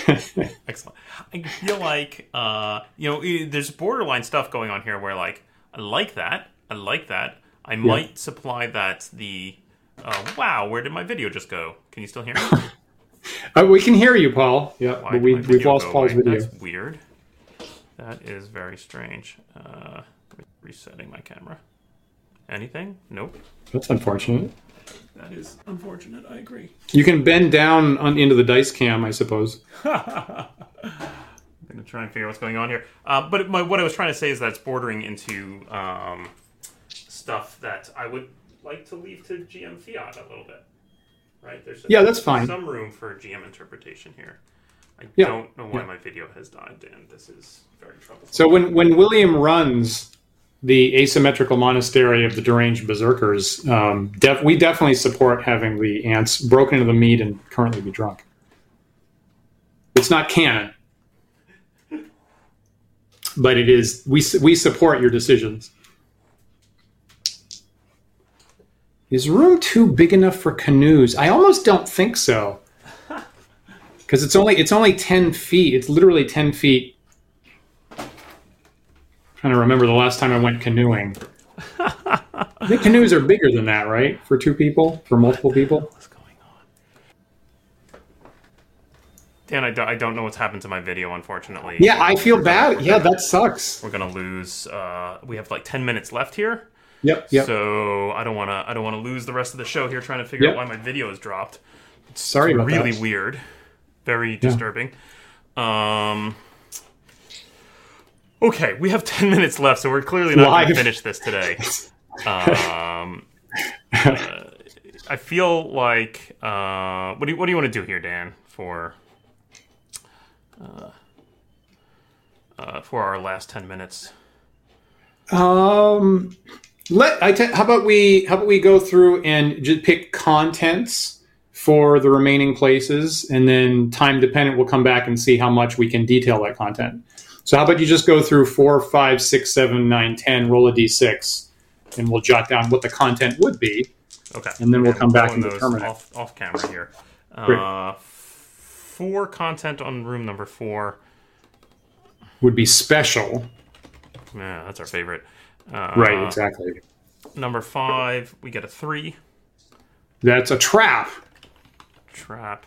<laughs> excellent. I feel like uh, you know there's borderline stuff going on here where like I like that. I like that. I might supply that the. Uh, wow, where did my video just go? Can you still hear me? <laughs> Uh, we can hear you, Paul. Yeah, Why but we we've lost Paul's away? video. That's weird. That is very strange. Uh, resetting my camera. Anything? Nope. That's unfortunate. That is unfortunate. I agree. You can bend down on, into the dice cam, I suppose. <laughs> I'm gonna try and figure out what's going on here. Uh, but my, what I was trying to say is that it's bordering into um, stuff that I would like to leave to GM Fiat a little bit. Right? There's Yeah, that's fine. Some room for GM interpretation here. I Yeah, don't know why yeah. my video has died, and this is very troublesome. So when, when William runs the asymmetrical monastery of the deranged berserkers, um, def- we definitely support having the ants broken into the meat and currently be drunk. It's not canon, but it is. We we support your decisions. Is room two big enough for canoes? I almost don't think so, because it's only it's only ten feet. It's literally ten feet trying to remember the last time I went canoeing. I think canoes are bigger than that, right? For two people, for multiple people. What's going on? Dan, I, do, I don't know what's happened to my video, unfortunately. Yeah, I feel bad. Yeah, that sucks. We're gonna lose. Uh, we have like ten minutes left here. Yep, yep. So I don't want to. I don't want to lose the rest of the show here trying to figure Yep. out why my video is dropped. Sorry about really that. weird, very disturbing. Um. Okay, we have <laughs> ten minutes left, so we're clearly not going to finish this today. Um. uh, I feel like. Uh, what do you, What do you want to do here, Dan? For. Uh, uh, for our last ten minutes. Um, let I te- how about we how about we go through and just pick contents for the remaining places, and then time dependent, we'll come back and see how much we can detail that content. So how about you just go through four, five, six, seven, nine, ten, roll a d6, and we'll jot down what the content would be. Okay. And then we'll come back and those determine it. off, off camera here. Uh, four content on room number four. Would be special, Yeah, that's our favorite. Uh, right? Exactly. Number five, we get a three. That's a trap. Trap.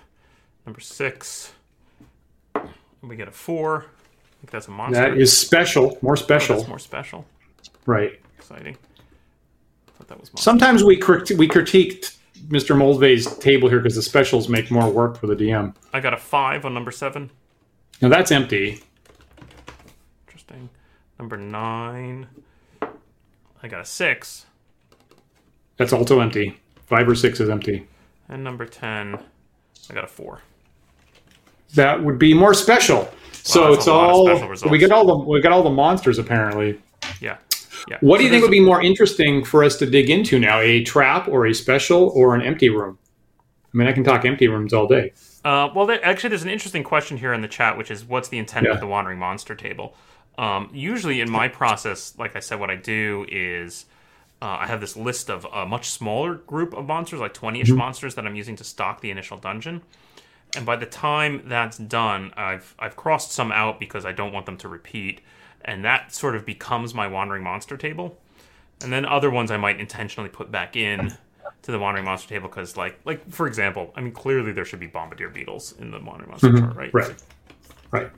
Number six. We get a four. Think that's a monster. That is special, more Oh, special. that's more special. right. Exciting. thought that was monster. Sometimes we crit- we critiqued Mr. Moldvay's table here because the specials make more work for the DM. I got a five on number seven. Now that's empty. Interesting. Number nine. I got a six. That's also empty. Five or six is empty. And number 10, I got a four. That would be more special. So it's a lot of all we get all the we got all the monsters apparently. Yeah. Yeah. What do you think would be more interesting for us to dig into now? A trap or a special or an empty room? I mean, I can talk empty rooms all day. Uh, well, there, actually, there's an interesting question here in the chat, which is what's the intent Yeah. of the Wandering Monster table? Um, usually, in my process, like I said, what I do is uh, I have this list of a much smaller group of monsters, like 20 ish monsters, that I'm using to stock the initial dungeon. And by the time that's done, I've I've crossed some out because I don't want them to repeat, and that sort of becomes my Wandering Monster table. And then other ones I might intentionally put back in to the Wandering Monster table because, like, like for example, I mean, clearly there should be Bombardier beetles in the Wandering Monster mm-hmm. chart, right? Right. Right.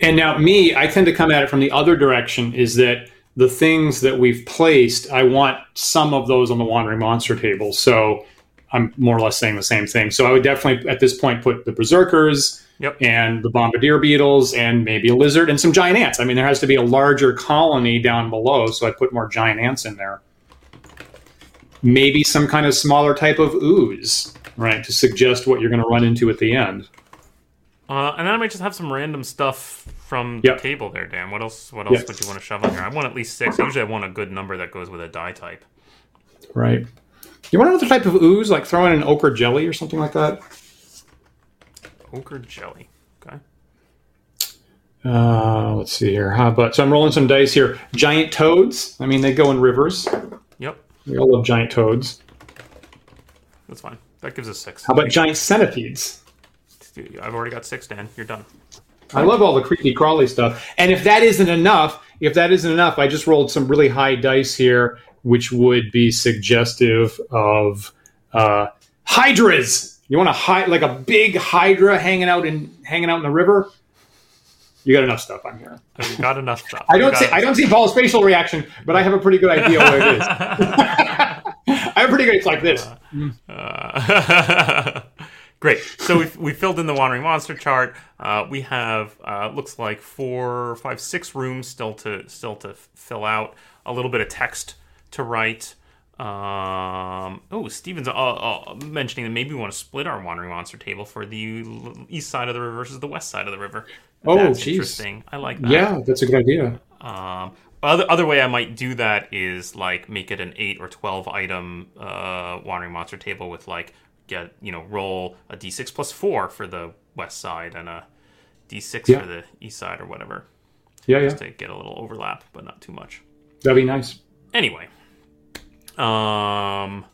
And now, me, I tend to come at it from the other direction is that the things that we've placed, I want some of those on the Wandering Monster table. So I'm more or less saying the same thing. So I would definitely, at this point, put the Berserkers Yep. and the Bombardier beetles and maybe a lizard and some giant ants. I mean, there has to be a larger colony down below. So I put more giant ants in there. Maybe some kind of smaller type of ooze, right, to suggest what you're going to run into at the end. Uh, and then I might just have some random stuff from Yep. the table there, Dan. What else? What else Yep. would you want to shove on here? I want at least six. Usually, I want a good number that goes with a die type. Right. You want another type of ooze, like throw in an ochre jelly or something like that? Ochre jelly. Okay. Uh, let's see here. How about so I'm rolling some dice here. Giant toads. I mean, they go in rivers. Yep. We all love giant toads. That's fine. That gives us six. How about giant centipedes? I've already got six, Dan. You're done. I love all the creepy crawly stuff. And if that isn't enough, if that isn't enough, I just rolled some really high dice here, which would be suggestive of uh, hydras. You want a high, like a big hydra hanging out in hanging out in the river? You got enough stuff on here. We've got enough stuff. I don't see I don't see Paul's facial reaction, but I have a pretty good idea what it is. <laughs> I have a pretty good. It's like this. Uh, <laughs> Great. So we've, we filled in the Wandering Monster chart. Uh, we have uh, looks like four, five, six rooms still to still to fill out. A little bit of text to write. Um, oh, Steven's uh, uh, mentioning that maybe we want to split our Wandering Monster table for the east side of the river versus the west side of the river. Oh, That's geez. interesting. I like that. Yeah, that's a good idea. Um, other other way I might do that is like make it an eight or twelve item uh, wandering monster table with like get you know roll a d6 plus four for the west side and a d6 Yeah. for the east side or whatever Yeah, yeah, to get a little overlap but not too much. that'd be nice. Anyway, um,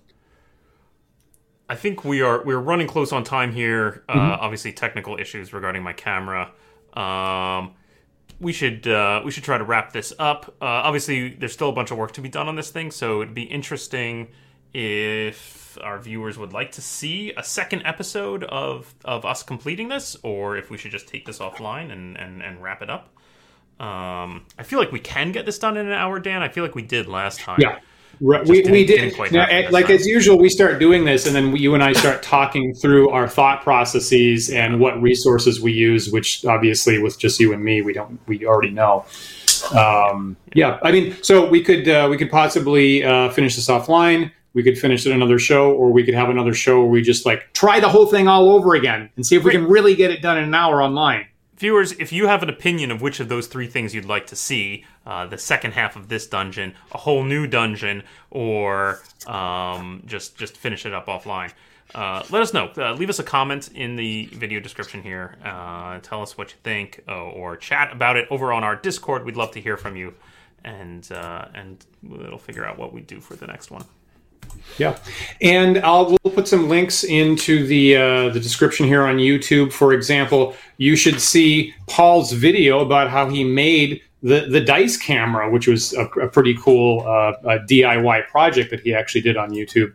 I think we are we're running close on time here. Uh, obviously, technical issues regarding my camera. Um, we should uh, we should try to wrap this up. Uh, obviously, there's still a bunch of work to be done on this thing, so it'd be interesting if our viewers would like to see a second episode of of us completing this, or if we should just take this offline and and, and wrap it up. Um, I feel like we can get this done in an hour, Dan. I feel like we did last time. Yeah. Right. We, didn't- we didn't did. quite Now, happen eh, like as usual, we start doing this, and then we, you and I start talking through our thought processes and what resources we use. Which obviously, with just you and me, we don't. We already know. Um, yeah. I mean, so we could uh, we could possibly uh, finish this offline. We could finish it another show, or we could have another show where we just like try the whole thing all over again and see if we can really get it done in an hour online. Viewers, if you have an opinion of which of those three things you'd like to see, uh, the second half of this dungeon, a whole new dungeon, or um, just just finish it up offline, uh, let us know. Uh, leave us a comment in the video description here. Uh, tell us what you think, uh, or chat about it over on our Discord. We'd love to hear from you, and uh, and it'll figure out what we do for the next one. Yeah, and I'll we'll put some links into the uh, the description here on YouTube. For example, you should see Paul's video about how he made the the dice camera, which was a, a pretty cool uh, a DIY project that he actually did on YouTube.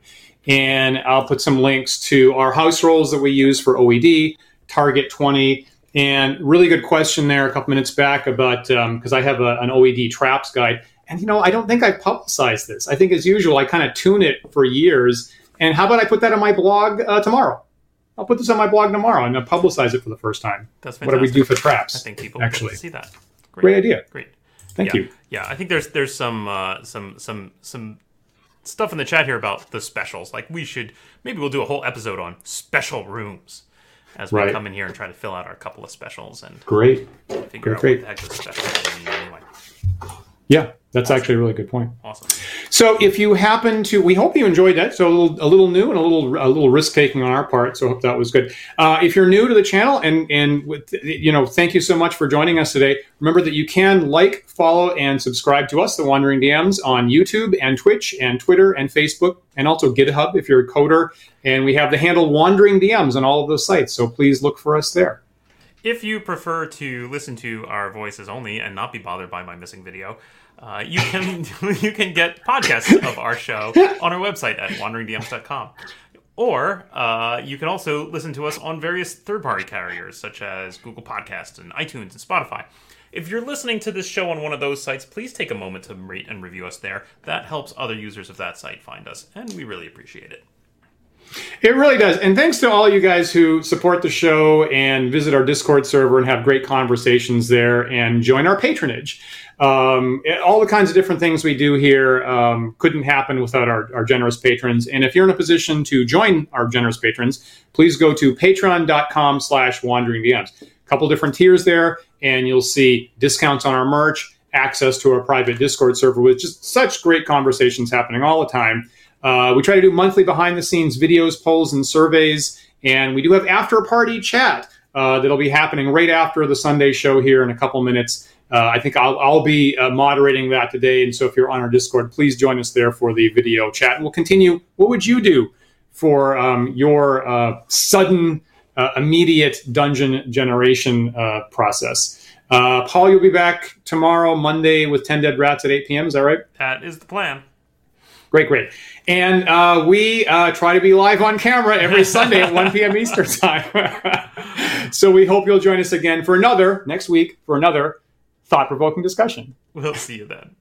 and I'll put some links to our house rolls that we use for OED, Target 20. And really good question there a couple minutes back about because um, I have a, an OED traps guide. And you know, I don't think I've publicized this. I think as usual, I kind of tune it for years. And how about I put that on my blog uh, tomorrow? I'll put this on my blog tomorrow and I'll publicize it for the first time. That's fantastic. What do we do for traps? I think people actually will see that. Great idea. Great. Thank yeah. you. Yeah, I think there's there's some uh, some some some stuff in the chat here about the specials. Like we should maybe we'll do a whole episode on special rooms as we Right. come in here and try to fill out our couple of specials and Great. figure Great, out great. what the heck is special anyway. Yeah, that's actually a really good point. Awesome. So if you happen to, we hope you enjoyed that. So a little, a little new and a little, a little risk taking on our part. So I hope that was good. Uh, if you're new to the channel and and with, you know, thank you so much for joining us today. Remember that you can like, follow, and subscribe to us, the Wandering DMs, on YouTube and Twitch and Twitter and Facebook and also GitHub if you're a coder. And we have the handle Wandering DMs on all of those sites. So please look for us there. If you prefer to listen to our voices only and not be bothered by my missing video, uh, you can <laughs> you can get podcasts of our show on our website at wanderingdms.com. Or uh, you can also listen to us on various third-party carriers such as Google Podcasts and iTunes and Spotify. If you're listening to this show on one of those sites, please take a moment to rate and review us there. That helps other users of that site find us, and we really appreciate it. It really does. And thanks to all you guys who support the show and visit our Discord server and have great conversations there and join our patronage. Um, all the kinds of different things we do here um, couldn't happen without our, our generous patrons. And if you're in a position to join our generous patrons, please go to patreon.com slash wandering DMs. A couple different tiers there, and you'll see discounts on our merch, access to our private Discord server with just such great conversations happening all the time. Uh, we try to do monthly behind the scenes videos, polls, and surveys. And we do have after party chat uh, that'll be happening right after the Sunday show here in a couple minutes. Uh, I think I'll, I'll be uh, moderating that today. And so if you're on our Discord, please join us there for the video chat. And we'll continue. What would you do for um, your uh, sudden, uh, immediate dungeon generation process? Paul, you'll be back tomorrow, Monday, with 10 Dead Rats at 8 p.m. Is that right? That is the plan. Great, great. And uh, we uh, try to be live on camera every <laughs> Sunday at 1 p.m. Eastern Time. <laughs> so we hope you'll join us again for another, next week, for another thought provoking discussion. We'll see you then.